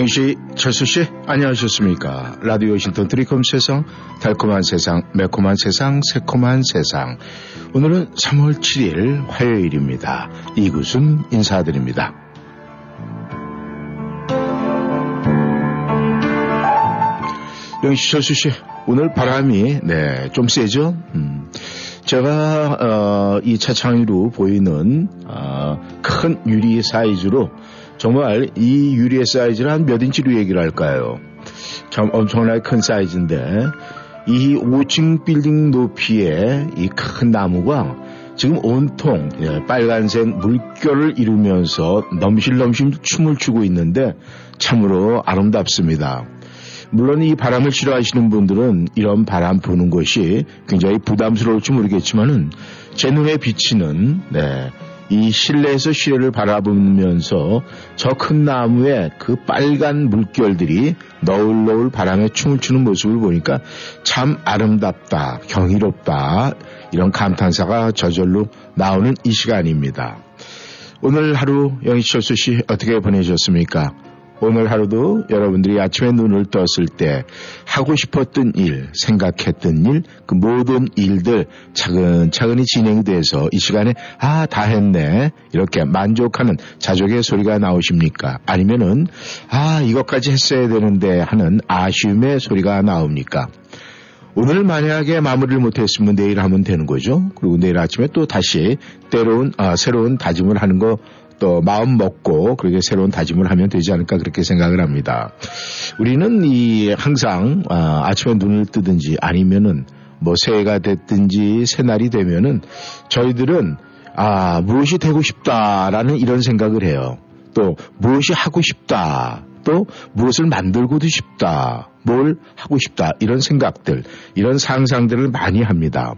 영씨, 철수씨, 안녕하셨습니까? 라디오 신턴 트리콤 세상, 달콤한 세상, 매콤한 세상, 새콤한 세상. 오늘은 3월 7일 화요일입니다. 이구순 인사드립니다. 영씨, 철수씨, 오늘 바람이, 네, 좀 세죠? 음. 제가, 어, 이 차창위로 보이는, 어, 큰 유리 사이즈로 정말 이 유리의 사이즈를 한몇 인치로 얘기를 할까요? 참 엄청나게 큰 사이즈인데 이 5층 빌딩 높이의 이 큰 나무가 지금 온통 예, 빨간색 물결을 이루면서 넘실넘실 춤을 추고 있는데 참으로 아름답습니다. 물론 이 바람을 싫어하시는 분들은 이런 바람 부는 것이 굉장히 부담스러울지 모르겠지만은 제 눈에 비치는 네, 이 실내에서 시내를 바라보면서 저 큰 나무에 그 빨간 물결들이 너울너울 바람에 춤을 추는 모습을 보니까 참 아름답다, 경이롭다, 이런 감탄사가 저절로 나오는 이 시간입니다. 오늘 하루 영희철수 씨 어떻게 보내셨습니까? 오늘 하루도 여러분들이 아침에 눈을 떴을 때 하고 싶었던 일, 생각했던 일, 그 모든 일들 차근차근히 진행이 돼서 이 시간에 아, 다 했네. 이렇게 만족하는 자족의 소리가 나오십니까? 아니면은 아, 이것까지 했어야 되는데 하는 아쉬움의 소리가 나옵니까? 오늘 만약에 마무리를 못했으면 내일 하면 되는 거죠. 그리고 내일 아침에 또 다시 때로운 아, 새로운 다짐을 하는 거 또 마음 먹고 그렇게 새로운 다짐을 하면 되지 않을까 그렇게 생각을 합니다. 우리는 이 항상 아, 아침에 눈을 뜨든지 아니면은 뭐 새해가 됐든지 새날이 되면은 저희들은 아 무엇이 되고 싶다라는 이런 생각을 해요. 또 무엇이 하고 싶다. 또 무엇을 만들고도 싶다. 뭘 하고 싶다. 이런 생각들, 이런 상상들을 많이 합니다.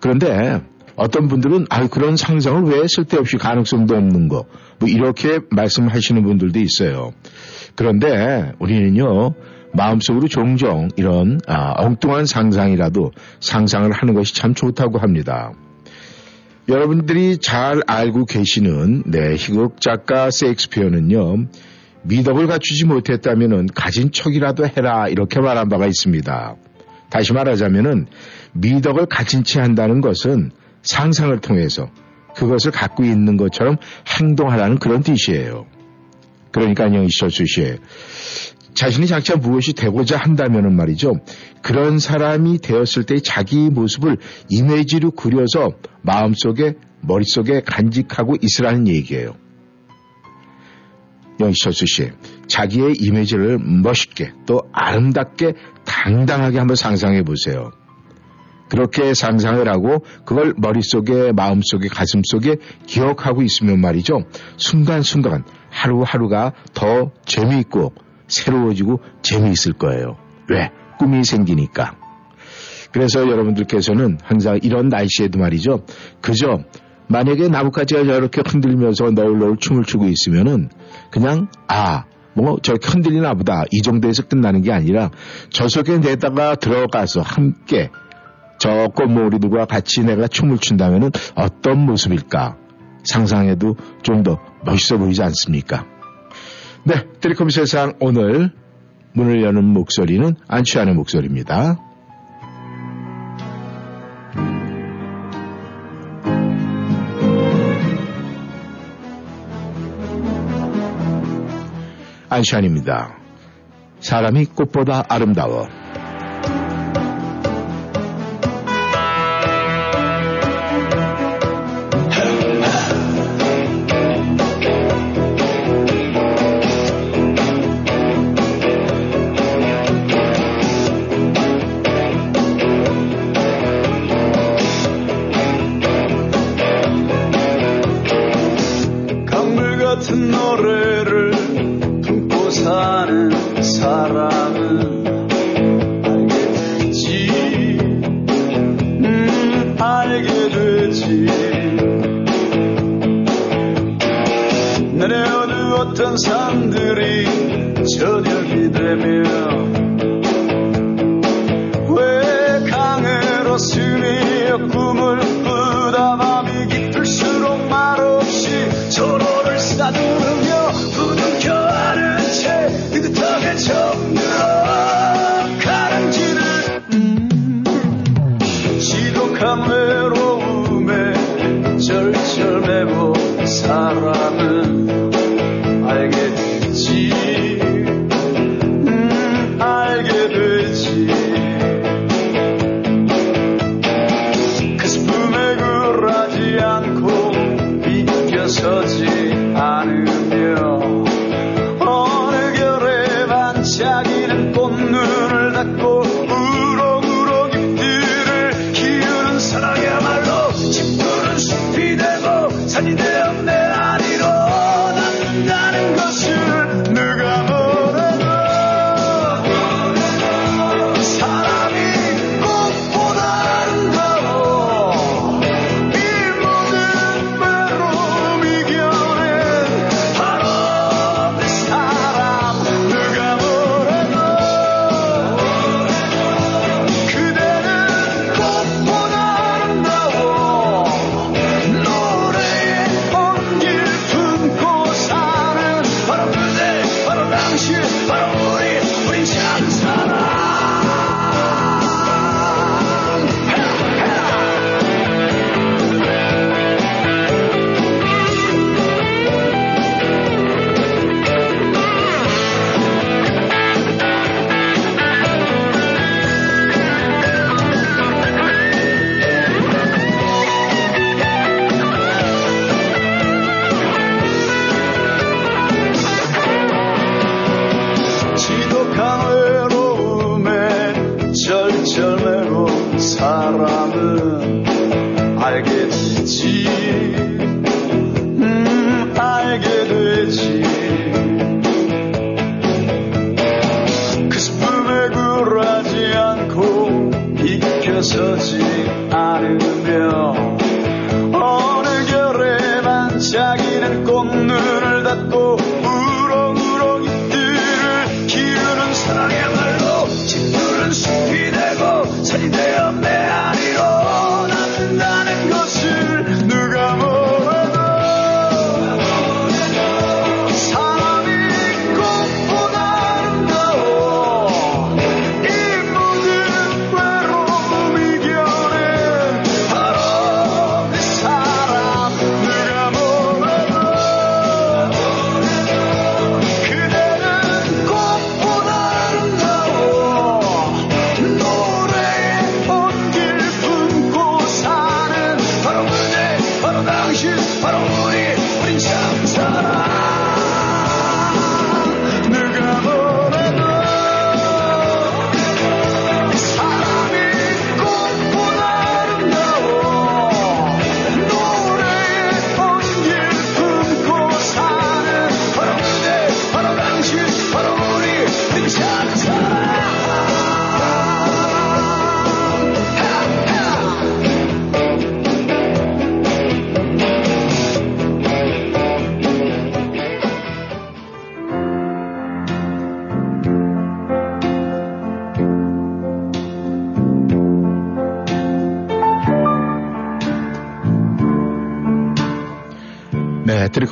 그런데 어떤 분들은 아 그런 상상을 왜 쓸데없이 가능성도 없는 거 뭐 이렇게 말씀하시는 분들도 있어요. 그런데 우리는요 마음속으로 종종 이런 아, 엉뚱한 상상이라도 상상을 하는 것이 참 좋다고 합니다. 여러분들이 잘 알고 계시는 네, 희극 작가 세익스피어는요 미덕을 갖추지 못했다면은 가진 척이라도 해라 이렇게 말한 바가 있습니다. 다시 말하자면은 미덕을 가진 채 한다는 것은 상상을 통해서 그것을 갖고 있는 것처럼 행동하라는 그런 뜻이에요. 그러니까 영희철수 씨 자신이 장차 무엇이 되고자 한다면은 말이죠. 그런 사람이 되었을 때 자기 모습을 이미지로 그려서 마음속에 머릿속에 간직하고 있으라는 얘기예요. 영희철수 씨, 자기의 이미지를 멋있게 또 아름답게 당당하게 한번 상상해 보세요. 그렇게 상상을 하고 그걸 머릿속에 마음속에 가슴속에 기억하고 있으면 말이죠. 순간순간 하루하루가 더 재미있고 새로워지고 재미있을 거예요. 왜? 꿈이 생기니까. 그래서 여러분들께서는 항상 이런 날씨에도 말이죠. 그저 만약에 나뭇가지가 저렇게 흔들면서 너울너울 춤을 추고 있으면은 그냥 아, 뭐 저렇게 흔들리나 보다 이 정도에서 끝나는 게 아니라 저 속에 내다가 들어가서 함께 저 꽃 모리 뭐 누구와 같이 내가 춤을 춘다면 어떤 모습일까 상상해도 좀 더 멋있어 보이지 않습니까? 네, 트리컴 세상 오늘 문을 여는 목소리는 안취하는 목소리입니다. 안시안입니다. 사람이 꽃보다 아름다워.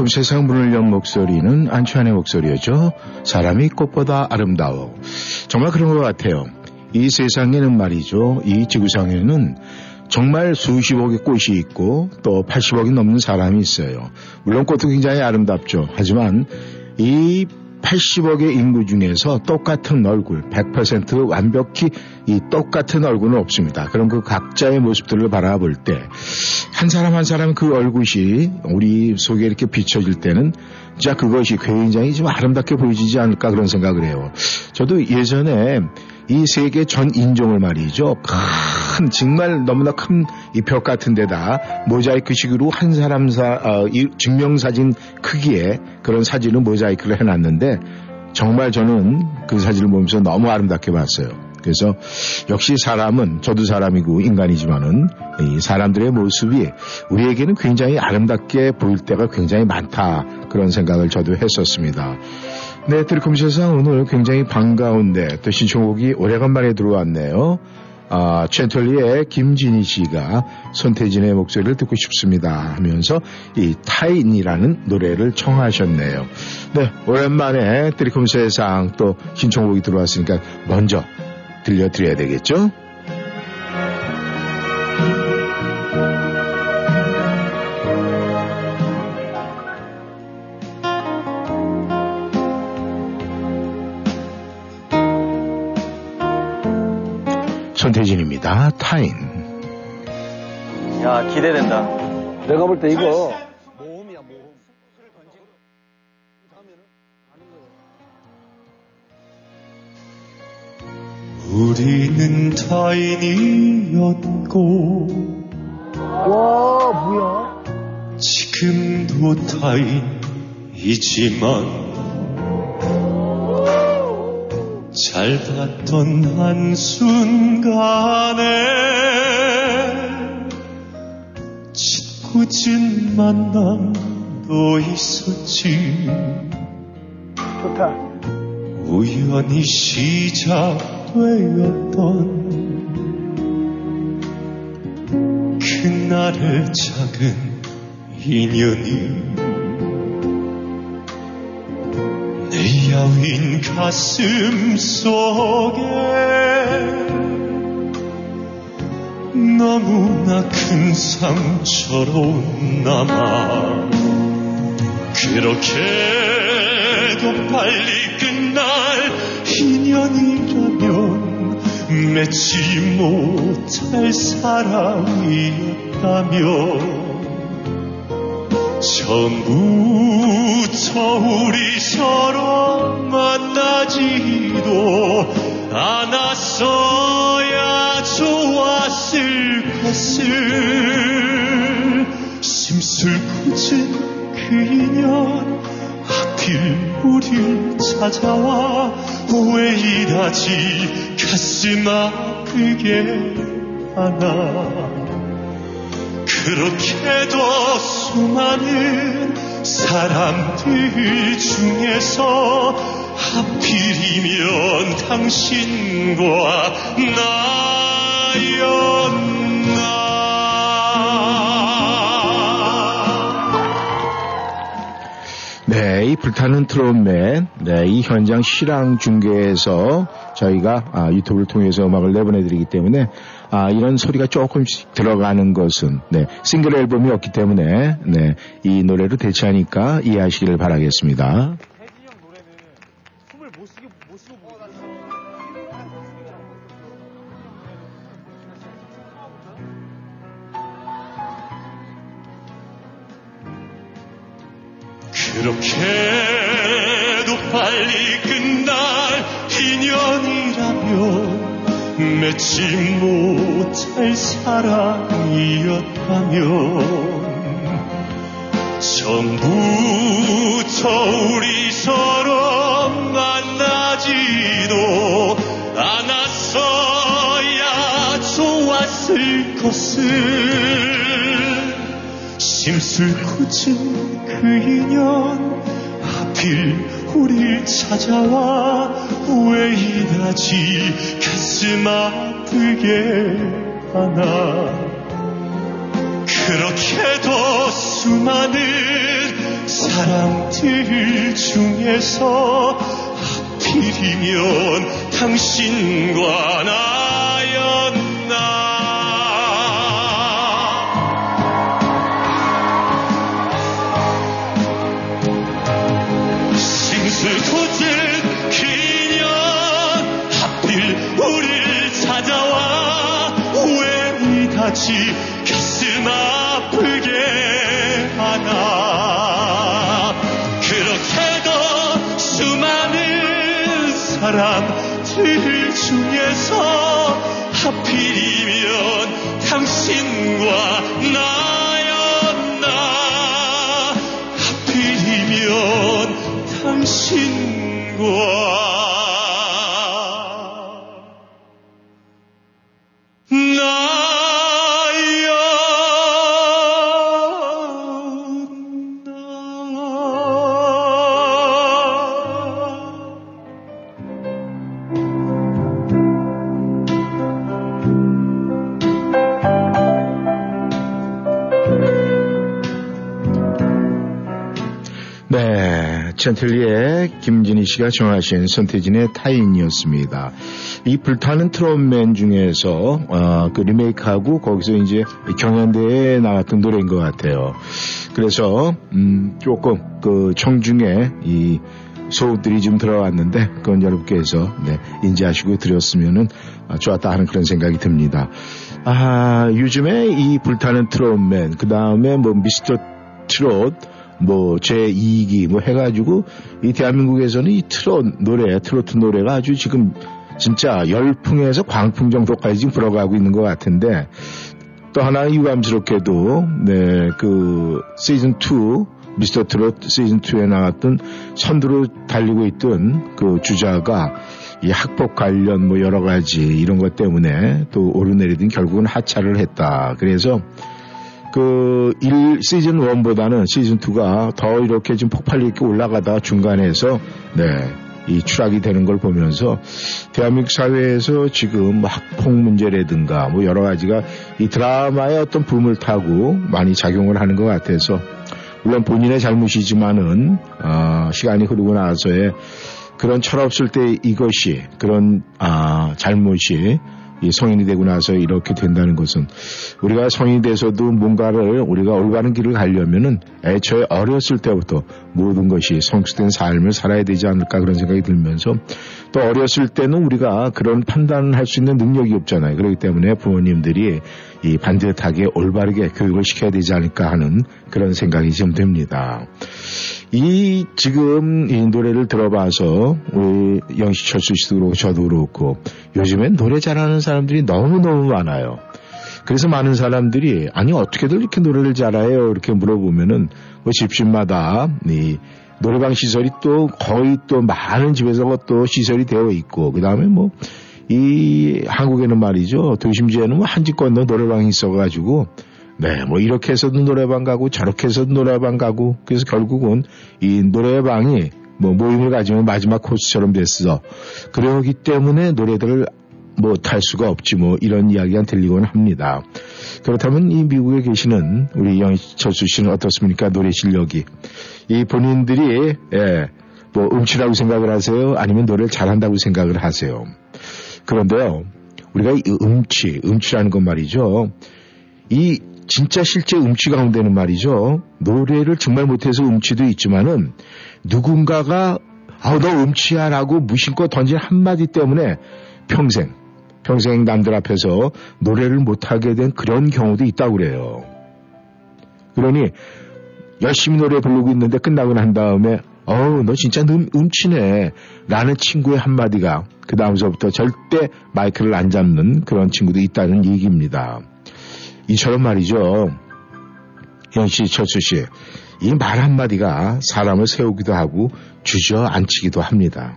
네, 드리콤 세상 문을 연 목소리는 안치환의 목소리였죠. 사람이 꽃보다 아름다워. 정말 그런 것 같아요. 이 세상에는 말이죠. 이 지구상에는 정말 수십억의 꽃이 있고 또 80억이 넘는 사람이 있어요. 물론 꽃도 굉장히 아름답죠. 하지만 이 80억의 인구 중에서 똑같은 얼굴, 100% 완벽히 이 똑같은 얼굴은 없습니다. 그럼 그 각자의 모습들을 바라볼 때, 한 사람 한 사람 그 얼굴이 우리 속에 이렇게 비춰질 때는 진짜 그것이 굉장히 좀 아름답게 보여지지 않을까 그런 생각을 해요. 저도 예전에 이 세계 전 인종을 말이죠. 큰, 정말 너무나 큰 이 벽 같은 데다 모자이크식으로 한 사람 사, 어, 이 증명사진 크기의 그런 사진을 모자이크를 해놨는데 정말 저는 그 사진을 보면서 너무 아름답게 봤어요. 그래서 역시 사람은 저도 사람이고 인간이지만은 이 사람들의 모습이 우리에게는 굉장히 아름답게 보일 때가 굉장히 많다 그런 생각을 저도 했었습니다. 네, 드리콤 세상 오늘 굉장히 반가운데 또 신청곡이 오래간만에 들어왔네요. 아, 첸털리의 김진희 씨가 손태진의 목소리를 듣고 싶습니다 하면서 이 타인이라는 노래를 청하셨네요. 네, 오랜만에 드리콤 세상 또 신청곡이 들어왔으니까 먼저 들려드려야 되겠죠? 기대된다. 내가 볼 때 이거 우리는 타인이었고 와 뭐야? 지금도 타인이지만 잘 봤던 한순간에 짓궂은 만남도 있었지 좋다. 우연히 시작되었던 그날의 작은 인연이 내 야윈 가슴 속에 너무나 큰 상처로 남아 그렇게도 빨리 끝날 인연이라면 맺지 못할 사랑이었다면 처음부터 우리 서로 만나지도 않았어 것을 심술궂은 그 인연 하필 우릴 찾아와 왜 이다지? 가슴 아프게 하나. 그렇게도 수많은 사람들 중에서 하필이면 당신과 나였나 이 불타는 트롯맨, 네, 이 현장 실황 중계에서 저희가 아, 유튜브를 통해서 음악을 내보내드리기 때문에 아, 이런 소리가 조금씩 들어가는 것은 네, 싱글 앨범이 없기 때문에 네, 이 노래로 대체하니까 이해하시기를 바라겠습니다. 맺지 못할 사랑이었다면 처음부터 우리 서로 만나지도 않았어야 좋았을 것을. 심술궂은 그 인연 하필 우릴 찾아와 왜 이다지 가슴 아프게 하나. 그렇게도 수많은 사람들 중에서 하필이면 당신과 나였 왜 이다지 가슴 아프게 하나. 그렇게도 수많은 사람들 중에서 하필이면 당신과 나였나? 하필이면 당신과 젠틀리의 김진희 씨가 정하신 손태진의 타인이었습니다. 이 불타는 트롯맨 중에서 어, 그 리메이크하고 거기서 이제 경연대회에 나왔던 노래인 것 같아요. 그래서 음, 조금 그 청중에 이 소음들이 좀 들어왔는데 그건 여러분께서 네, 인지하시고 아, 좋았다 하는 그런 생각이 듭니다. 아 요즘에 이 불타는 트롯맨 그 다음에 뭐 미스터 트롯 뭐 제2기 뭐 해가지고 이 대한민국에서는 이 트롯 노래 트로트 노래가 아주 지금 진짜 열풍에서 광풍 정도까지 지금 불어가고 있는 것 같은데 또 하나 유감스럽게도 네 그 시즌 2 미스터 트롯 시즌 2에 나왔던 선두로 달리고 있던 그 주자가 이 학폭 관련 뭐 여러 가지 이런 것 때문에 또 오르내리든 결국은 하차를 했다. 그래서 그 1, 시즌 1보다는 시즌 2가 더 이렇게 좀 폭발력 있게 올라가다가 중간에서 네, 이 추락이 되는 걸 보면서 대한민국 사회에서 지금 뭐 학폭 문제라든가 뭐 여러 가지가 이 드라마의 어떤 붐을 타고 많이 작용을 하는 것 같아서 물론 본인의 잘못이지만은 어, 시간이 흐르고 나서의 그런 철없을 때 이것이 그런 아, 잘못이 이 성인이 되고 나서 이렇게 된다는 것은 우리가 성인이 돼서도 뭔가를 우리가 올바른 길을 가려면은 애초에 어렸을 때부터 모든 것이 성숙된 삶을 살아야 되지 않을까 그런 생각이 들면서 또 어렸을 때는 우리가 그런 판단을 할 수 있는 능력이 없잖아요. 그렇기 때문에 부모님들이 이 반듯하게 올바르게 교육을 시켜야 되지 않을까 하는 그런 생각이 좀 듭니다. 이 지금 이 노래를 들어봐서 우리 영시철수 씨도 그렇고 저도 그렇고 요즘엔 노래 잘하는 사람들이 너무너무 많아요. 그래서 많은 사람들이 아니 어떻게들 이렇게 노래를 잘해요 이렇게 물어보면은 뭐 집집마다 이 노래방 시설이 또 거의 또 많은 집에서 또 시설이 되어 있고 그 다음에 뭐 이 한국에는 말이죠 도심지에는 뭐 한 집 건너 노래방이 있어가지고 네, 뭐 이렇게 해서도 노래방 가고 저렇게 해서도 노래방 가고 그래서 결국은 이 노래방이 뭐 모임을 가지면 마지막 코스처럼 됐어. 그러기 때문에 노래들을 뭐탈 수가 없지 뭐 이런 이야기가 들리곤 합니다. 그렇다면 이 미국에 계시는 우리 영철수 씨는 어떻습니까? 노래 실력이. 이 본인들이 예, 뭐 음치라고 생각을 하세요? 아니면 노래를 잘한다고 생각을 하세요? 그런데요. 우리가 이 음치, 음치라는 건 말이죠. 이 진짜 실제 음치 가운데는 말이죠. 노래를 정말 못해서 음치도 있지만은 누군가가 아우 너 음치야라고 무심코 던진 한마디 때문에 평생 평생 남들 앞에서 노래를 못하게 된 그런 경우도 있다고 그래요. 그러니 열심히 노래 부르고 있는데 끝나고 난 다음에 어우 너 진짜 음, 음치네 라는 친구의 한마디가 그 다음서부터 절대 마이크를 안 잡는 그런 친구도 있다는 얘기입니다. 이처럼 말이죠. 현 씨, 철수 씨, 이 말 한마디가 사람을 세우기도 하고 주저앉히기도 합니다.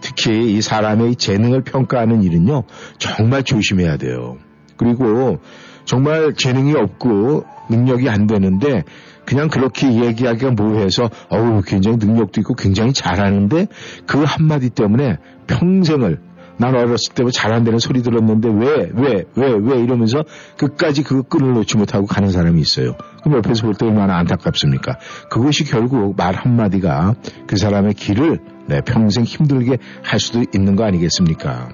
특히 이 사람의 재능을 평가하는 일은요, 정말 조심해야 돼요. 그리고 정말 재능이 없고 능력이 안 되는데 그냥 그렇게 얘기하기가 뭐해서 어우 굉장히 능력도 있고 굉장히 잘하는데 그 한마디 때문에 평생을 난 어렸을 때부터 잘한다는 소리 들었는데 왜, 왜, 왜, 왜 이러면서 끝까지 그 끈을 놓지 못하고 가는 사람이 있어요. 그럼 옆에서 볼 때 얼마나 안타깝습니까? 그것이 결국 말 한마디가 그 사람의 길을 네, 평생 힘들게 할 수도 있는 거 아니겠습니까?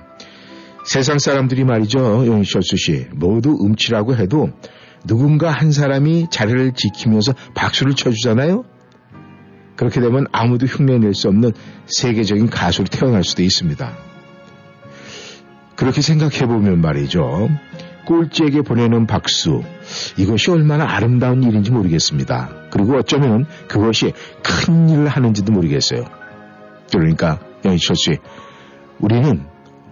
세상 사람들이 말이죠, 용희철수 씨, 모두 음치라고 해도 누군가 한 사람이 자리를 지키면서 박수를 쳐주잖아요? 그렇게 되면 아무도 흉내낼 수 없는 세계적인 가수로 태어날 수도 있습니다. 그렇게 생각해보면 말이죠. 꼴찌에게 보내는 박수, 이것이 얼마나 아름다운 일인지 모르겠습니다. 그리고 어쩌면 그것이 큰 일을 하는지도 모르겠어요. 그러니까, 영희철 씨, 우리는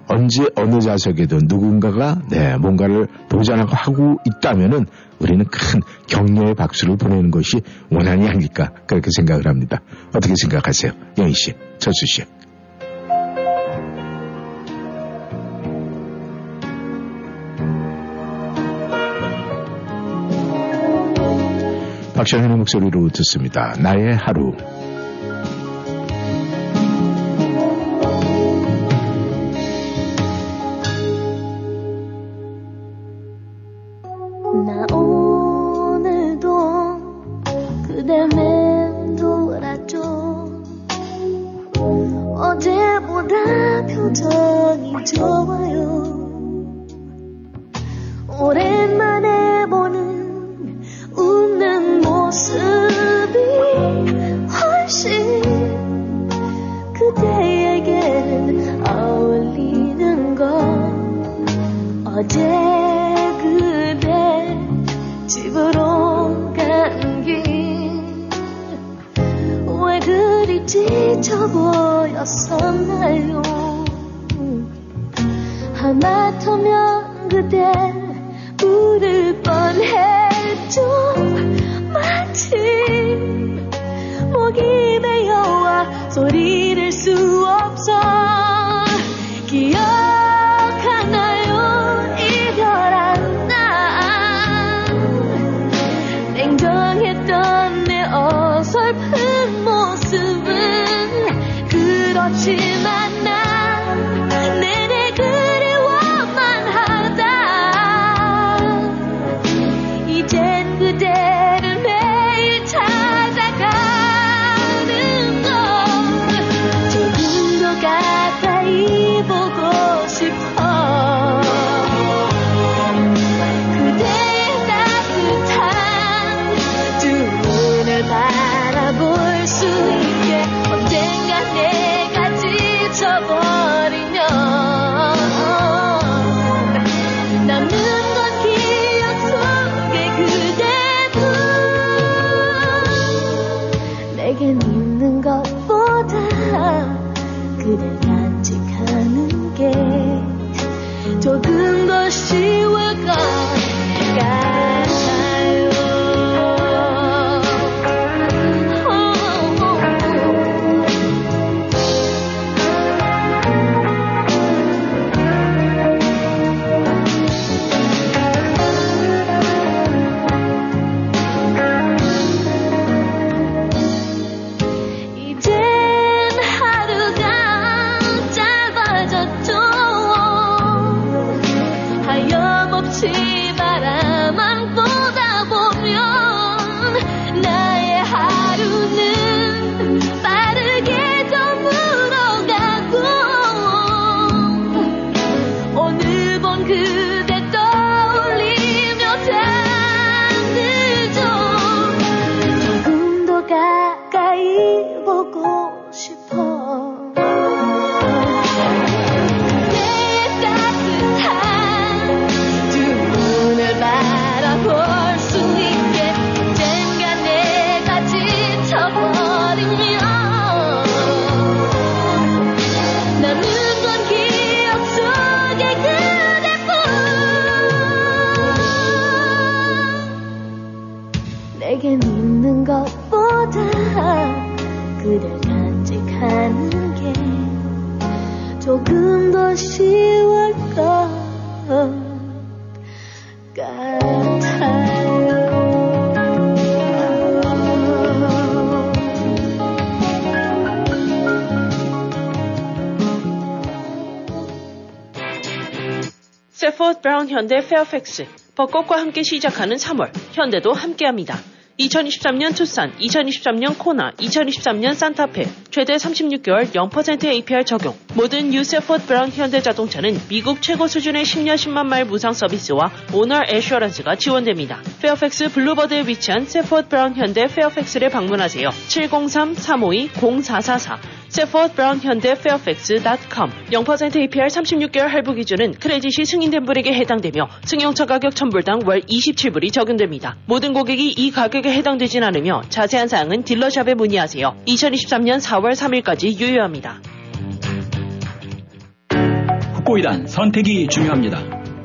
언제 어느 좌석에든 누군가가 네, 뭔가를 보장하고 있다면은 우리는 큰 격려의 박수를 보내는 것이 원한이 아닐까 그렇게 생각을 합니다. 어떻게 생각하세요? 영희 씨, 철수 씨. 박찬현의 목소리로 듣습니다. 나의 하루. 그댈 간직하는 게 조금 더 쉬울 것 같아요. Safford Brown 현대 Fairfax 벚꽃과 함께 시작하는 3월 현대도 함께합니다. 2023년 투싼, 2023년 코나, 2023년 산타페, 최대 36개월 0% APR 적용. 모든 유세포드 브라운 현대자동차는 미국 최고 수준의 10년 10만 마일 무상 서비스와 owner assurance가 지원됩니다. 페어팩스 Boulevard에 위치한 세포드 브라운 현대 페어팩스를 방문하세요. 703-352-0444 세포드 브라운 현대 페어팩스.com 0% APR 36개월 할부 기준은 크레딧이 승인된 분에게 해당되며 승용차 가격 1000불당 월 27불이 적용됩니다. 모든 고객이 이 가격에 해당되진 않으며 자세한 사항은 딜러샵에 문의하세요. 2023년 4월 3일까지 유효합니다. 후코이단 선택이 중요합니다.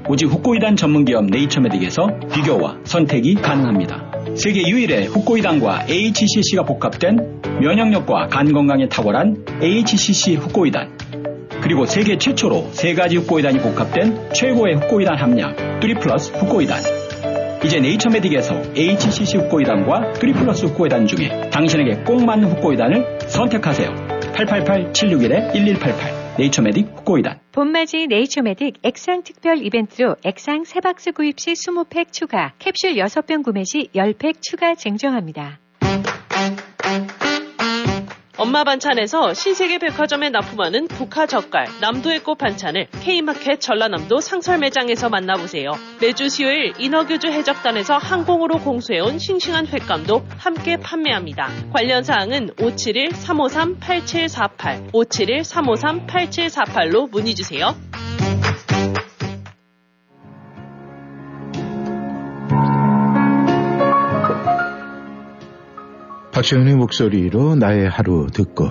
오직 후코이단 전문기업 네이처메딕에서 비교와 선택이 가능합니다. 세계 유일의 후코이단과 HCC가 복합된 면역력과 간 건강에 탁월한 HCC 후코이단 그리고 세계 최초로 세 가지 후코이단이 복합된 최고의 후코이단 함량 3 플러스 후코이단 이제 네이처메딕에서 HCC 후코이단과 3 플러스 후코이단 중에 당신에게 꼭 맞는 후코이단을 선택하세요. 888-761-1188 네이처메딕 후코이단 봄맞이 네이처메딕 액상 특별 이벤트로 액상 3박스 구입 시 20팩 추가, 캡슐 6병 구매 시 10팩 추가 증정합니다. 엄마 반찬에서 신세계 백화점에 납품하는 북하 젓갈, 남도의 꽃 반찬을 K마켓 전라남도 상설 매장에서 만나보세요. 매주 수요일 인어교주 해적단에서 항공으로 공수해온 싱싱한 횟감도 함께 판매합니다. 관련 사항은 571-353-8748, 571-353-8748로 문의주세요. 박시현의 목소리로 나의 하루 듣고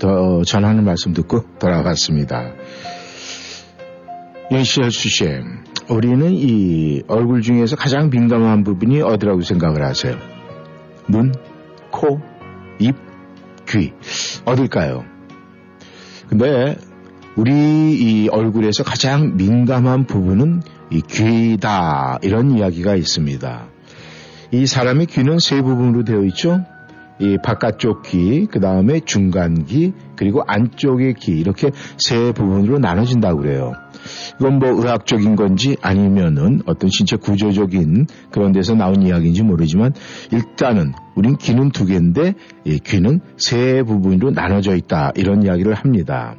더 전하는 말씀 듣고 돌아갔습니다. 연시열 수씨, 우리는 이 얼굴 중에서 가장 민감한 부분이 어디라고 생각을 하세요? 눈, 코, 입, 귀. 어딜까요? 근데 우리 이 얼굴에서 가장 민감한 부분은 이 귀다. 이런 이야기가 있습니다. 이 사람의 귀는 세 부분으로 되어 있죠? 이 바깥쪽 귀, 그 다음에 중간 귀, 그리고 안쪽의 귀, 이렇게 세 부분으로 나눠진다고 그래요. 이건 뭐 의학적인 건지 아니면은 어떤 신체 구조적인 그런 데서 나온 이야기인지 모르지만 일단은 우린 귀는 두 개인데 이 귀는 세 부분으로 나눠져 있다. 이런 이야기를 합니다.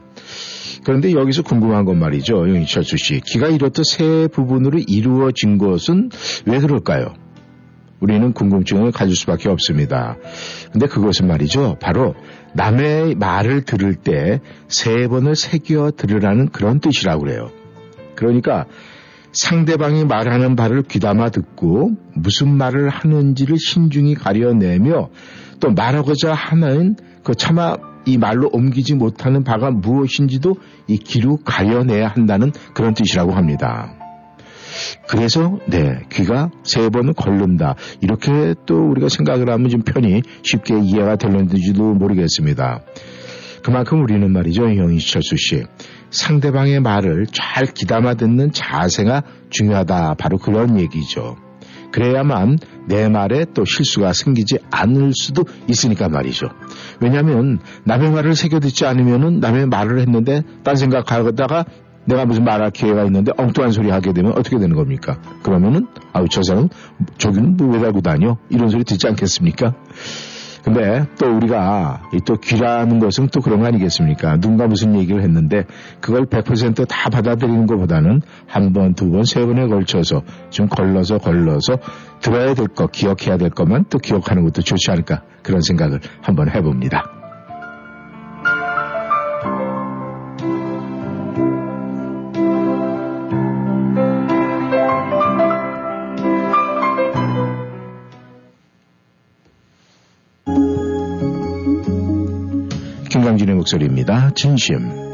그런데 여기서 궁금한 건 말이죠. 영희철수 씨. 귀가 이렇듯 세 부분으로 이루어진 것은 왜 그럴까요? 우리는 궁금증을 가질 수밖에 없습니다. 근데 그것은 말이죠. 바로 남의 말을 들을 때 세 번을 새겨 들으라는 그런 뜻이라고 그래요. 그러니까 상대방이 말하는 바를 귀담아 듣고 무슨 말을 하는지를 신중히 가려내며 또 말하고자 하는 그 차마 이 말로 옮기지 못하는 바가 무엇인지도 이 귀로 가려내야 한다는 그런 뜻이라고 합니다. 그래서 네 귀가 세 번은 걸른다 이렇게 또 우리가 생각을 하면 좀 편히 쉽게 이해가 될는지도 모르겠습니다. 그만큼 우리는 말이죠 영희철수 씨 상대방의 말을 잘 귀담아 듣는 자세가 중요하다 바로 그런 얘기죠. 그래야만 내 말에 또 실수가 생기지 않을 수도 있으니까 말이죠. 왜냐하면 남의 말을 새겨 듣지 않으면은 남의 말을 했는데 딴 생각하다가 내가 무슨 말할 기회가 있는데 엉뚱한 소리 하게 되면 어떻게 되는 겁니까? 그러면은 아우 저 사람 저기는 뭐 왜 달고 다녀? 이런 소리 듣지 않겠습니까? 근데 또 우리가 또 귀라는 것은 또 그런 거 아니겠습니까? 누군가 무슨 얘기를 했는데 그걸 100%다 받아들이는 것보다는 한 번, 두 번, 세 번에 걸쳐서 좀 걸러서 걸러서 들어야 될 것, 기억해야 될 것만 또 기억하는 것도 좋지 않을까 그런 생각을 한번 해봅니다. 목소리입니다. 진심.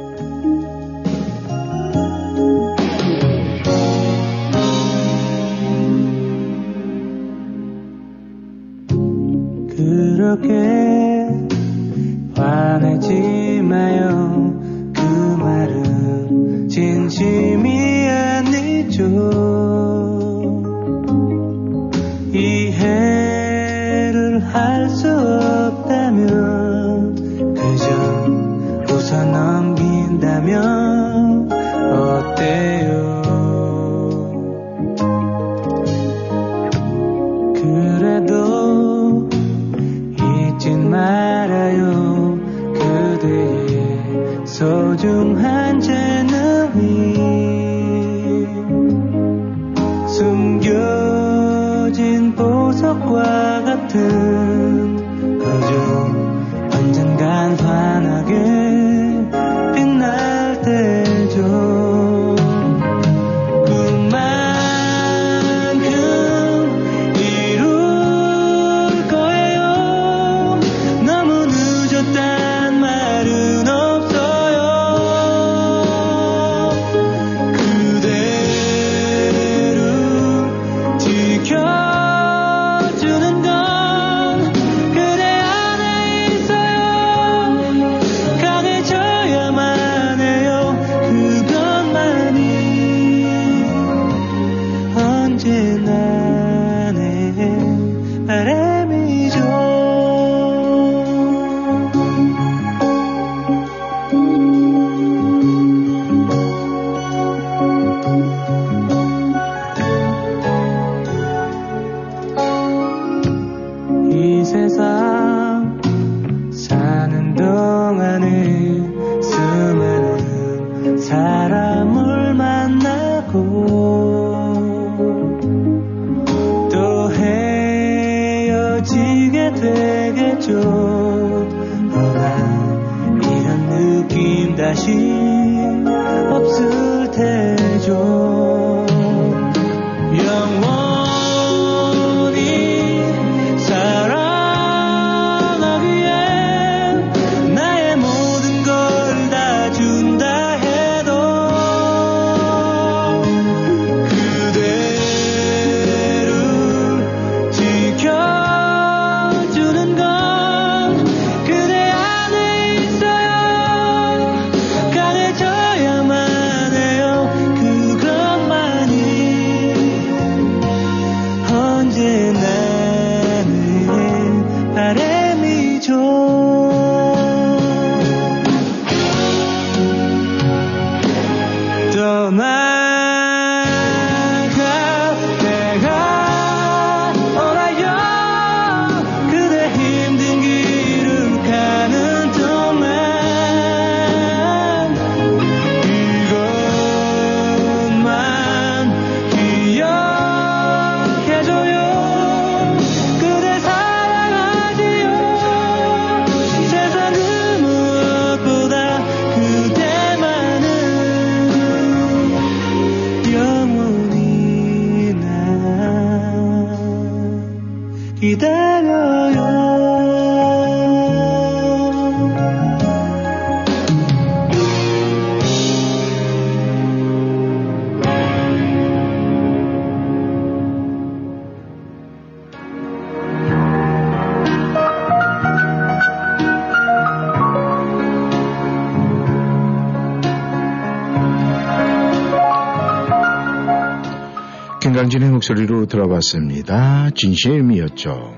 목소리로 들어봤습니다. 진심이었죠.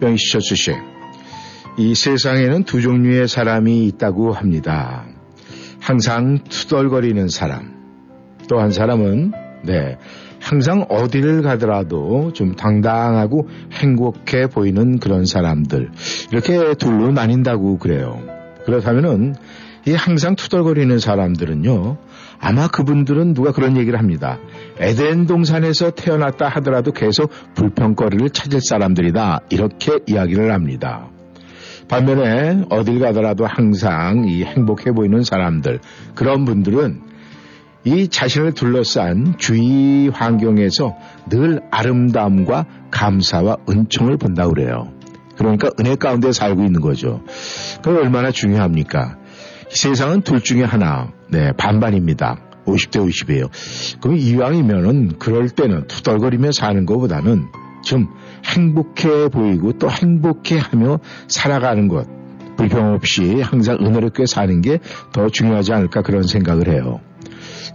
영희씨, 씨. 이 세상에는 두 종류의 사람이 있다고 합니다. 항상 투덜거리는 사람. 또 한 사람은, 네, 항상 어디를 가더라도 좀 당당하고 행복해 보이는 그런 사람들. 이렇게 둘로 나뉜다고 그래요. 그렇다면은, 이 항상 투덜거리는 사람들은요, 아마 그분들은 누가 그런 얘기를 합니다. 에덴 동산에서 태어났다 하더라도 계속 불평거리를 찾을 사람들이다. 이렇게 이야기를 합니다. 반면에 어딜 가더라도 항상 이 행복해 보이는 사람들, 그런 분들은 이 자신을 둘러싼 주위 환경에서 늘 아름다움과 감사와 은총을 본다고 그래요. 그러니까 은혜 가운데 살고 있는 거죠. 그게 얼마나 중요합니까? 세상은 둘 중에 하나, 네, 반반입니다. 50대 50이에요. 그럼 이왕이면은 그럴 때는 투덜거리며 사는 것보다는 좀 행복해 보이고 또 행복해 하며 살아가는 것, 불평 없이 항상 은혜롭게 사는 게 더 중요하지 않을까 그런 생각을 해요.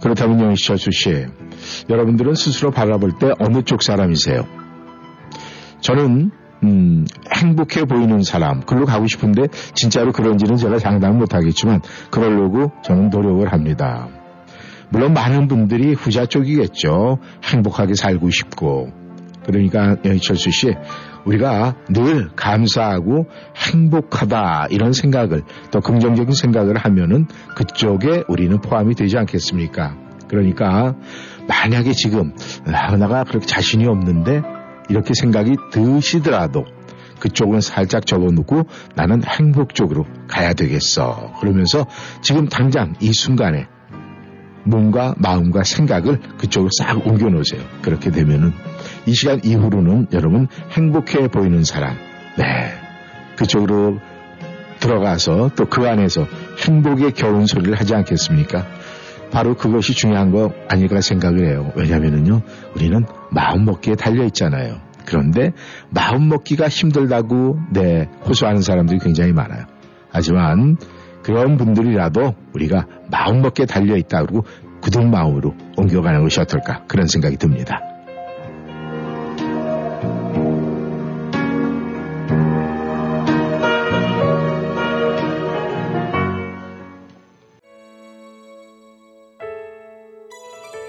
그렇다면 영희철수 씨, 여러분들은 스스로 바라볼 때 어느 쪽 사람이세요? 저는 음, 행복해 보이는 사람, 글로 가고 싶은데 진짜로 그런지는 제가 장담 못하겠지만 그러려고 저는 노력을 합니다. 물론 많은 분들이 후자 쪽이겠죠. 행복하게 살고 싶고. 그러니까 영희철수 씨, 우리가 늘 감사하고 행복하다 이런 생각을 더 긍정적인 생각을 하면은 그쪽에 우리는 포함이 되지 않겠습니까? 그러니까 만약에 지금 아, 나가 그렇게 자신이 없는데 이렇게 생각이 드시더라도 그쪽은 살짝 접어놓고 나는 행복 쪽으로 가야 되겠어. 그러면서 지금 당장 이 순간에 몸과 마음과 생각을 그쪽으로 싹 옮겨 놓으세요. 그렇게 되면은 이 시간 이후로는 여러분 행복해 보이는 사람, 네. 그쪽으로 들어가서 또 그 안에서 행복의 겨운 소리를 하지 않겠습니까? 바로 그것이 중요한 거 아닐까 생각을 해요. 왜냐면은요, 우리는 마음 먹기에 달려 있잖아요. 그런데 마음 먹기가 힘들다고, 네, 호소하는 사람들이 굉장히 많아요. 하지만 그런 분들이라도 우리가 마음 먹기에 달려 있다 그러고 굳은 마음으로 옮겨가는 것이 어떨까 그런 생각이 듭니다.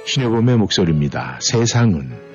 신여범의 목소리입니다. 세상은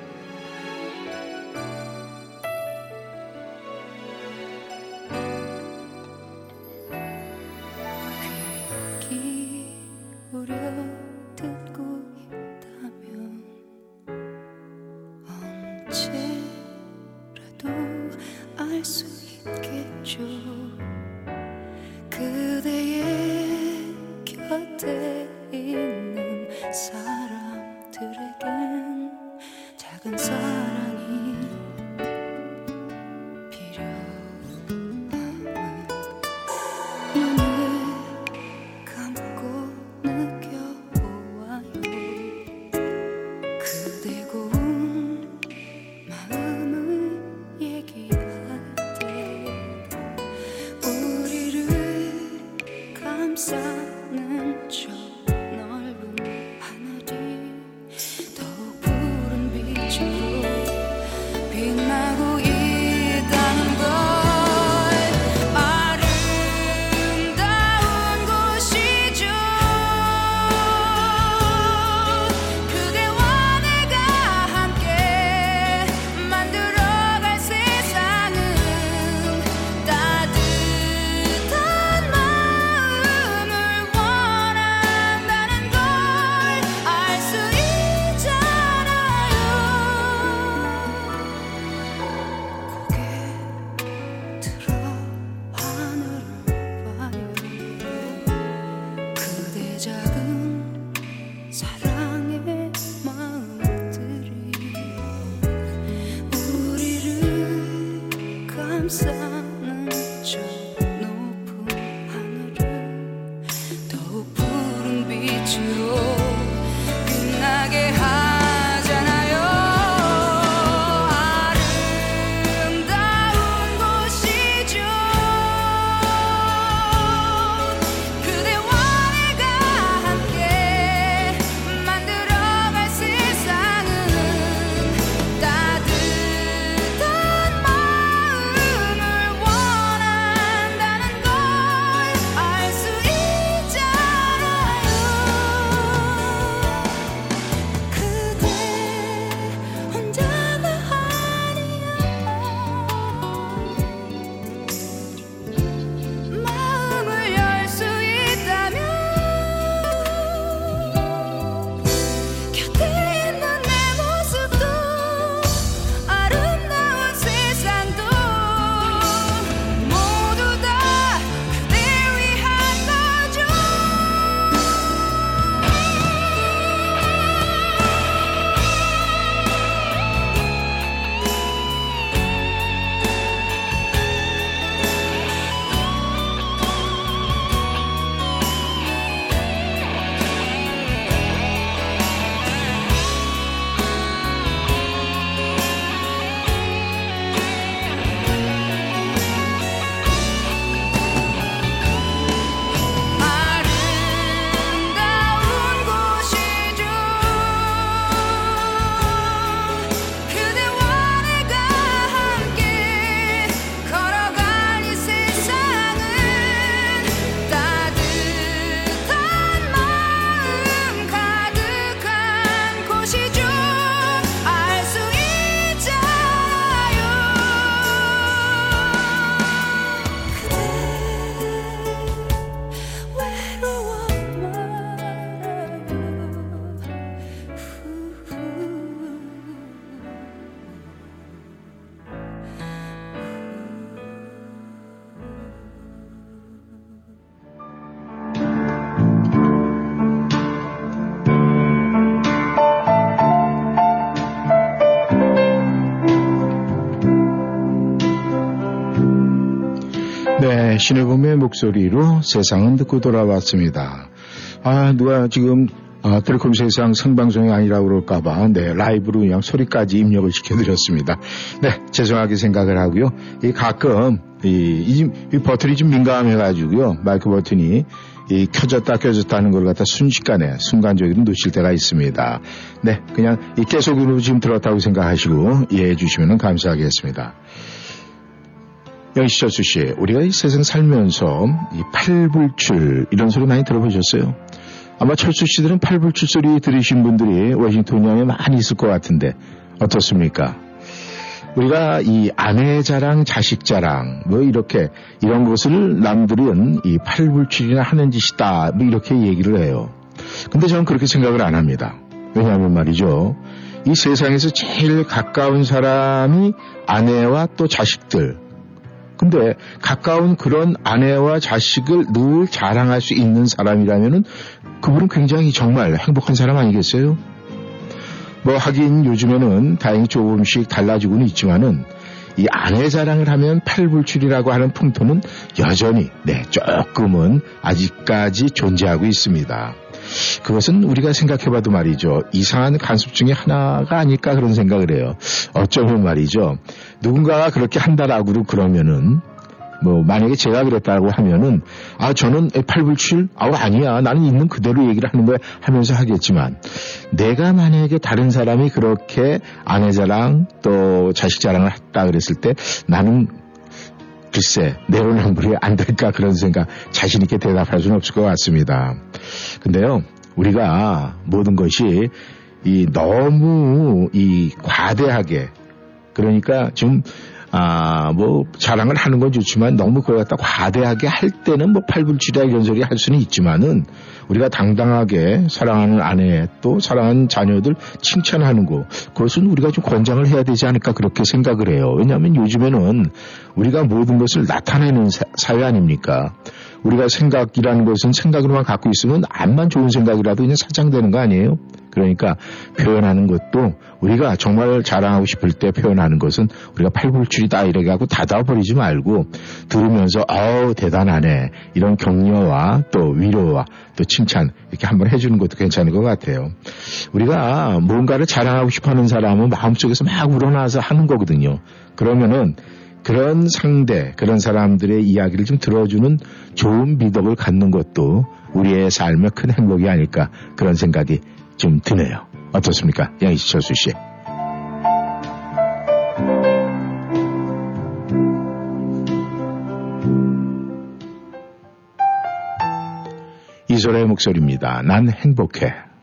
신혜범의 목소리로 세상은 듣고 돌아왔습니다. 아, 누가 지금 아, 텔레콤 세상 생방송이 아니라고 그럴까봐, 네, 라이브로 그냥 소리까지 입력을 시켜드렸습니다. 네, 죄송하게 생각을 하고요. 이 가끔, 이, 이, 이 버튼이 좀 민감해가지고요. 마이크 버튼이 이 켜졌다 켜졌다 하는 걸 갖다 순식간에 순간적으로 놓칠 때가 있습니다. 네, 그냥 이 계속으로 지금 들었다고 생각하시고 이해해 주시면 감사하겠습니다. 영시철수 씨, 우리가 이 세상 살면서 이 팔불출 이런 소리 많이 들어보셨어요? 아마 철수 씨들은 팔불출 소리 들으신 분들이 워싱턴에 많이 있을 것 같은데 어떻습니까? 우리가 이 아내 자랑, 자식 자랑, 뭐 이렇게 이런 것을 남들은 이 팔불출이나 하는 짓이다, 뭐 이렇게 얘기를 해요. 근데 저는 그렇게 생각을 안 합니다. 왜냐하면 말이죠. 이 세상에서 제일 가까운 사람이 아내와 또 자식들. 근데 가까운 그런 아내와 자식을 늘 자랑할 수 있는 사람이라면은 그분은 굉장히 정말 행복한 사람 아니겠어요? 뭐 하긴 요즘에는 다행히 조금씩 달라지고는 있지만은 이 아내 자랑을 하면 팔불출이라고 하는 풍토는 여전히 네 조금은 아직까지 존재하고 있습니다. 그것은 우리가 생각해봐도 말이죠. 이상한 간섭 중에 하나가 아닐까 그런 생각을 해요. 어쩌면 말이죠. 누군가가 그렇게 한다라고 그러면은 뭐 만약에 제가 그랬다고 하면은 아 저는 팔불출 아우 아니야 나는 있는 그대로 얘기를 하는 거야 하면서 하겠지만 내가 만약에 다른 사람이 그렇게 아내 자랑 또 자식 자랑을 했다 그랬을 때 나는 글쎄 내로남불이 안 될까 그런 생각 자신 있게 대답할 수는 없을 것 같습니다. 근데요 우리가 모든 것이 이 너무 이 과대하게 그러니까 좀 아, 뭐, 자랑을 하는 건 좋지만 너무 그걸 갖다 과대하게 할 때는 뭐 팔불출이야 이런 소리 할 수는 있지만은 우리가 당당하게 사랑하는 아내 또 사랑하는 자녀들 칭찬하는 거 그것은 우리가 좀 권장을 해야 되지 않을까 그렇게 생각을 해요. 왜냐하면 요즘에는 우리가 모든 것을 나타내는 사, 사회 아닙니까? 우리가 생각이라는 것은 생각으로만 갖고 있으면 암만 좋은 생각이라도 그냥 사장되는 거 아니에요? 그러니까 표현하는 것도 우리가 정말 자랑하고 싶을 때 표현하는 것은 우리가 팔불출이다 이렇게 하고 닫아버리지 말고 들으면서 어우 대단하네 이런 격려와 또 위로와 또 칭찬 이렇게 한번 해주는 것도 괜찮은 것 같아요. 우리가 뭔가를 자랑하고 싶어하는 사람은 마음속에서 막 우러나서 하는 거거든요. 그러면은 그런 상대, 그런 사람들의 이야기를 좀 들어주는 좋은 미덕을 갖는 것도 우리의 삶의 큰 행복이 아닐까 그런 생각이 좀 드네요. 어떻습니까? 양희철수 씨. 이소라의 목소리입니다. 난 행복해.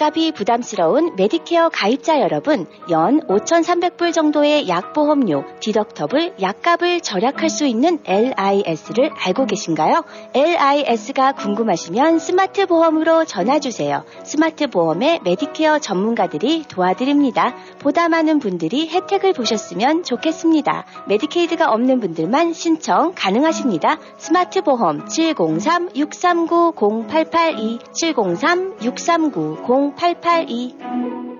약값이 부담스러운 메디케어 가입자 여러분, 연 5,300불 정도의 약보험료, deductible, 약값을 절약할 수 있는 LIS를 알고 계신가요? LIS가 궁금하시면 스마트 보험으로 전화 주세요. 스마트 보험의 메디케어 전문가들이 도와드립니다. 보다 많은 분들이 혜택을 보셨으면 좋겠습니다. 메디케이드가 없는 분들만 신청 가능하십니다. 스마트 보험 703-639-0882 703-639-0882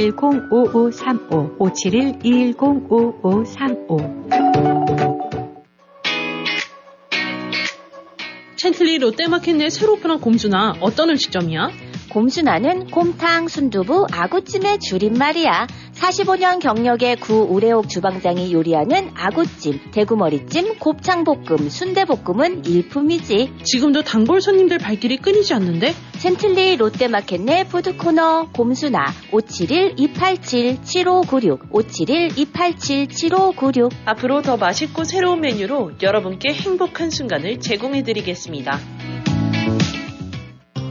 210-5535 571-210-5535 챈틀리 롯데마켓 내 새로 오픈한 곰수나 어떤 음식점이야? 곰순아는 곰탕, 순두부, 아구찜의 줄임말이야. 45년 경력의 구 우레옥 주방장이 요리하는 아구찜, 대구머리찜, 곱창볶음, 순대볶음은 일품이지. 지금도 단골 손님들 발길이 끊이지 않는데? 센틀리 롯데마켓 내 푸드코너 곰순아 571-287-7596 571-287-7596 앞으로 더 맛있고 새로운 메뉴로 여러분께 행복한 순간을 제공해드리겠습니다.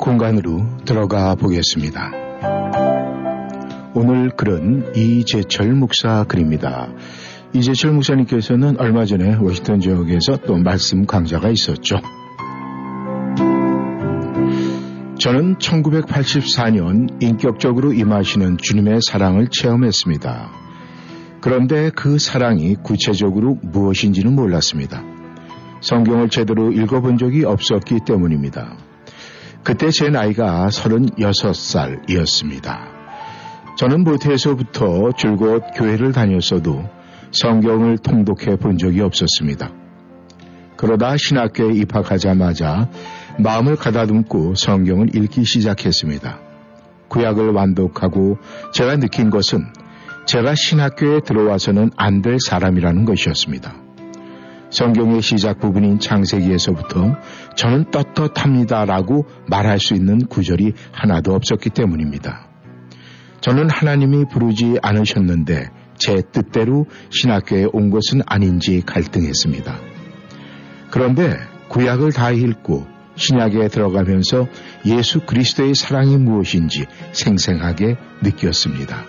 공간으로 들어가 보겠습니다. 오늘 글은 이재철 목사 글입니다. 이재철 목사님께서는 얼마 전에 워싱턴 지역에서 또 말씀 강좌가 있었죠. 저는 1984년 인격적으로 임하시는 주님의 사랑을 체험했습니다. 그런데 그 사랑이 구체적으로 무엇인지는 몰랐습니다. 성경을 제대로 읽어본 적이 없었기 때문입니다. 그때 제 나이가 36살이었습니다. 저는 모태에서부터 줄곧 교회를 다녔어도 성경을 통독해 본 적이 없었습니다. 그러다 신학교에 입학하자마자 마음을 가다듬고 성경을 읽기 시작했습니다. 구약을 완독하고 제가 느낀 것은 제가 신학교에 들어와서는 안 될 사람이라는 것이었습니다. 성경의 시작 부분인 창세기에서부터 저는 떳떳합니다라고 말할 수 있는 구절이 하나도 없었기 때문입니다. 저는 하나님이 부르지 않으셨는데 제 뜻대로 신학교에 온 것은 아닌지 갈등했습니다. 그런데 구약을 다 읽고 신약에 들어가면서 예수 그리스도의 사랑이 무엇인지 생생하게 느꼈습니다.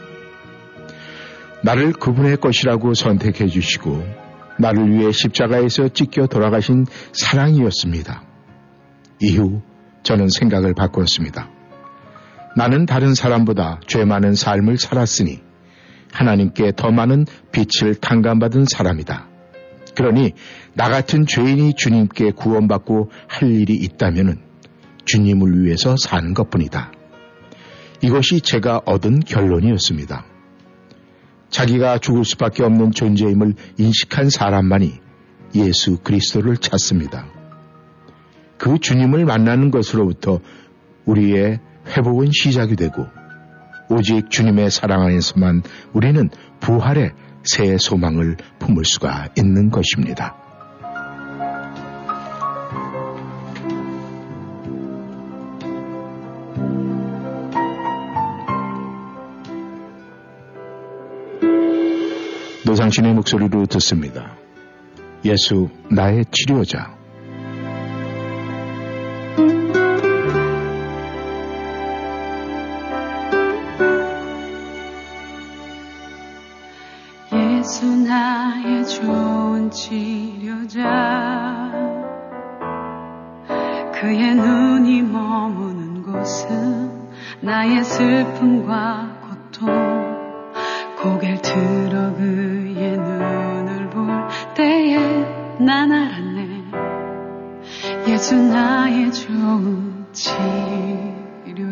나를 그분의 것이라고 선택해 주시고 나를 위해 십자가에서 찢겨 돌아가신 사랑이었습니다. 이후 저는 생각을 바꿨습니다. 나는 다른 사람보다 죄 많은 삶을 살았으니 하나님께 더 많은 빛을 탕감받은 사람이다. 그러니 나 같은 죄인이 주님께 구원받고 할 일이 있다면 주님을 위해서 사는 것 뿐이다. 이것이 제가 얻은 결론이었습니다. 자기가 죽을 수밖에 없는 존재임을 인식한 사람만이 예수 그리스도를 찾습니다. 그 주님을 만나는 것으로부터 우리의 회복은 시작이 되고 오직 주님의 사랑 안에서만 우리는 부활의 새 소망을 품을 수가 있는 것입니다. 노상신의 목소리로 듣습니다. 예수 나의 치료자.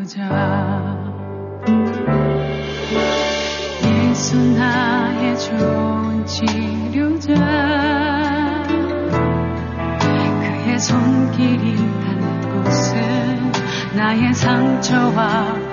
치료자. 예수 나의 좋은 치료자. 그의 손길이 닿는 곳은 나의 상처와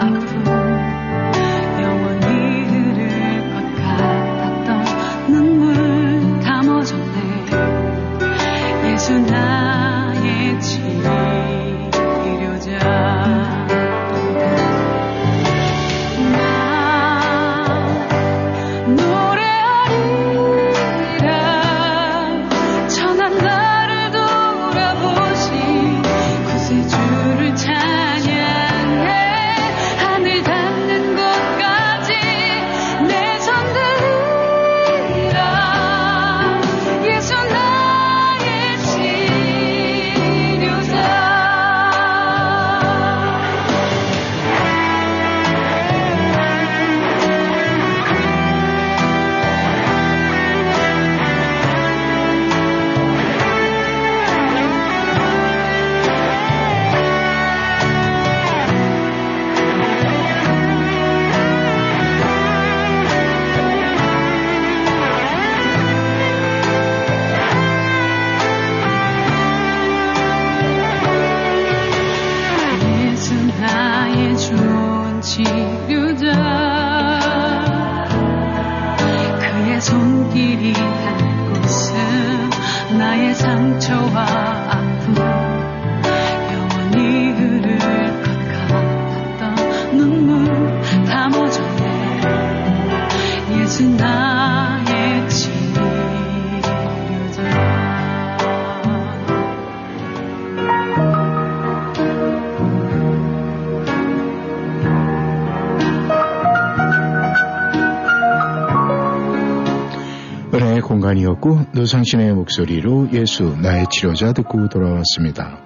공간이었고 노상신의 목소리로 예수 나의 치료자 듣고 돌아왔습니다.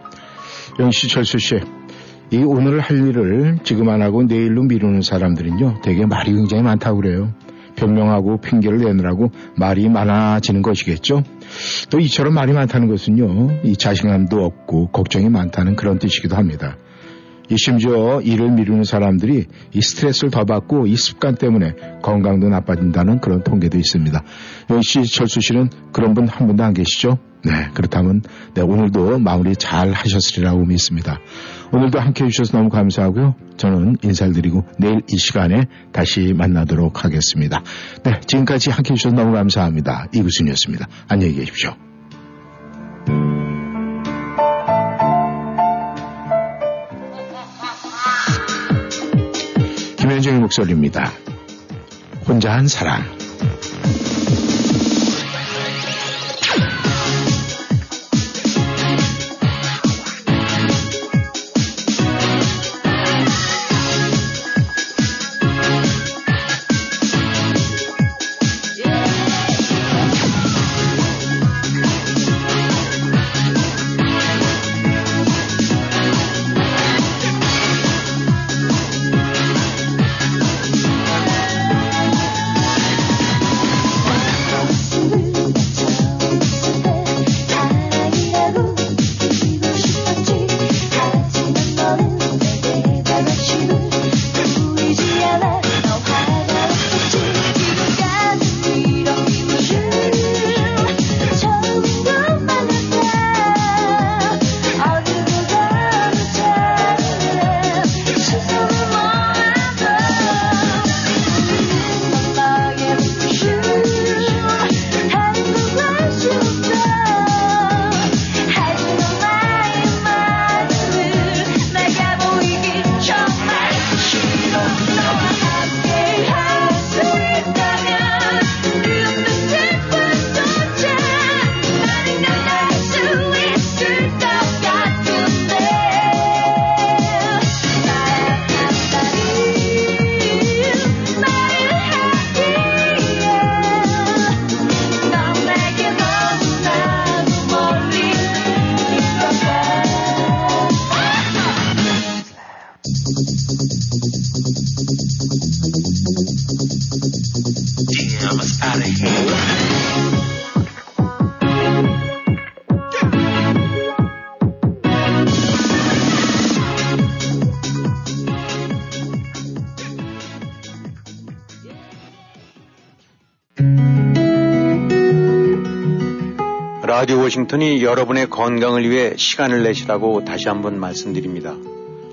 영시 철수 씨, 이 오늘 할 일을 지금 안 하고 내일로 미루는 사람들은요, 되게 말이 굉장히 많다고 그래요. 변명하고 핑계를 내느라고 말이 많아지는 것이겠죠. 또 이처럼 말이 많다는 것은요, 이 자신감도 없고 걱정이 많다는 그런 뜻이기도 합니다. 이 심지어 일을 미루는 사람들이 이 스트레스를 더 받고 이 습관 때문에 건강도 나빠진다는 그런 통계도 있습니다. 역시 철수 씨는 그런 분 한 분도 안 계시죠? 네, 그렇다면 네, 오늘도 마무리 잘 하셨으리라고 믿습니다. 오늘도 함께 해주셔서 너무 감사하고요. 저는 인사를 드리고 내일 이 시간에 다시 만나도록 하겠습니다. 네, 지금까지 함께 해주셔서 너무 감사합니다. 이구순이었습니다. 안녕히 계십시오. 목소리입니다. 혼자 한 사랑. 워싱턴이 여러분의 건강을 위해 시간을 내시라고 다시 한번 말씀드립니다.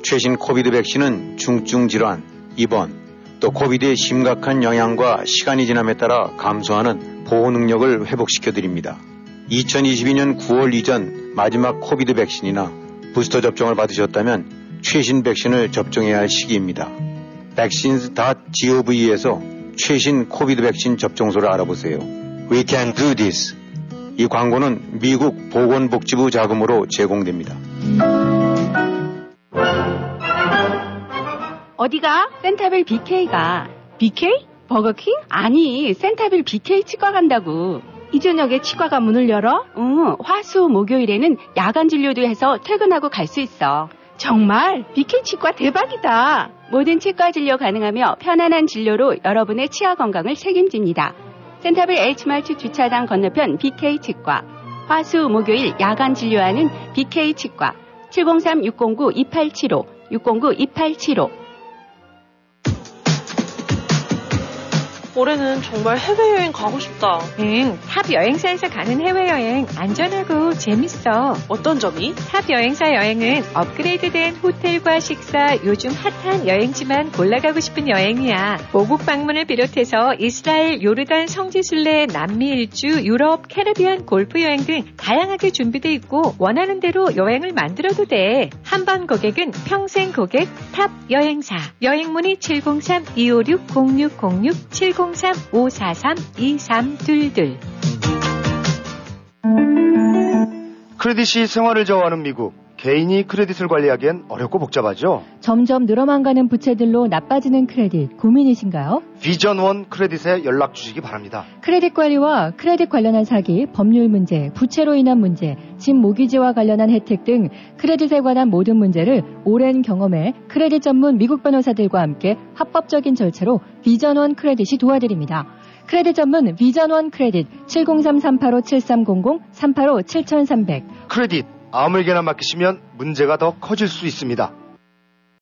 최신 COVID 백신은 중증 질환, 입원, 또 COVID의 심각한 영향과 시간이 지남에 따라 감소하는 보호 능력을 회복시켜 드립니다. 2022년 9월 이전 마지막 COVID 백신이나 부스터 접종을 받으셨다면 최신 백신을 접종해야 할 시기입니다. vaccines.gov에서 최신 COVID 백신 접종소를 알아보세요. We can do this. 이 광고는 미국 보건복지부 자금으로 제공됩니다. 어디가? 센타빌 BK가. BK? 버거킹? 아니, 센타빌 BK 치과 간다고. 이 저녁에 치과가 문을 열어? 응, 화수 목요일에는 야간 진료도 해서 퇴근하고 갈 수 있어. 정말? BK 치과 대박이다. 모든 치과 진료 가능하며 편안한 진료로 여러분의 치아 건강을 책임집니다. 센타빌 H마트 주차장 건너편 BK 치과. 화수 목요일 야간 진료하는 BK 치과. 703-609-2875, 609-2875. 올해는 정말 해외여행 가고 싶다. 응, 탑 여행사에서 가는 해외여행 안전하고 재밌어. 어떤 점이? 탑 여행사 여행은 업그레이드된 호텔과 식사, 요즘 핫한 여행지만 골라가고 싶은 여행이야. 모국 방문을 비롯해서 이스라엘, 요르단, 성지순례, 남미 일주, 유럽, 캐리비안 골프 여행 등 다양하게 준비돼 있고 원하는 대로 여행을 만들어도 돼. 한 번 고객은 평생 고객 탑 여행사. 여행 문의 703-256-0606 7 703-543-2322 크레딧이 생활을 저하는 미국. 개인이 크레딧을 관리하기엔 어렵고 복잡하죠? 점점 늘어만 가는 부채들로 나빠지는 크레딧 고민이신가요? 비전원 크레딧에 연락 주시기 바랍니다. 크레딧 관리와 크레딧 관련한 사기, 법률 문제, 부채로 인한 문제, 집 모기지와 관련한 혜택 등 크레딧에 관한 모든 문제를 오랜 경험에 크레딧 전문 미국 변호사들과 함께 합법적인 절차로 비전원 크레딧이 도와드립니다. 크레딧 전문 비전원 크레딧 703-385-7300, 385-7300 크레딧 아무에게나 맡기시면 문제가 더 커질 수 있습니다.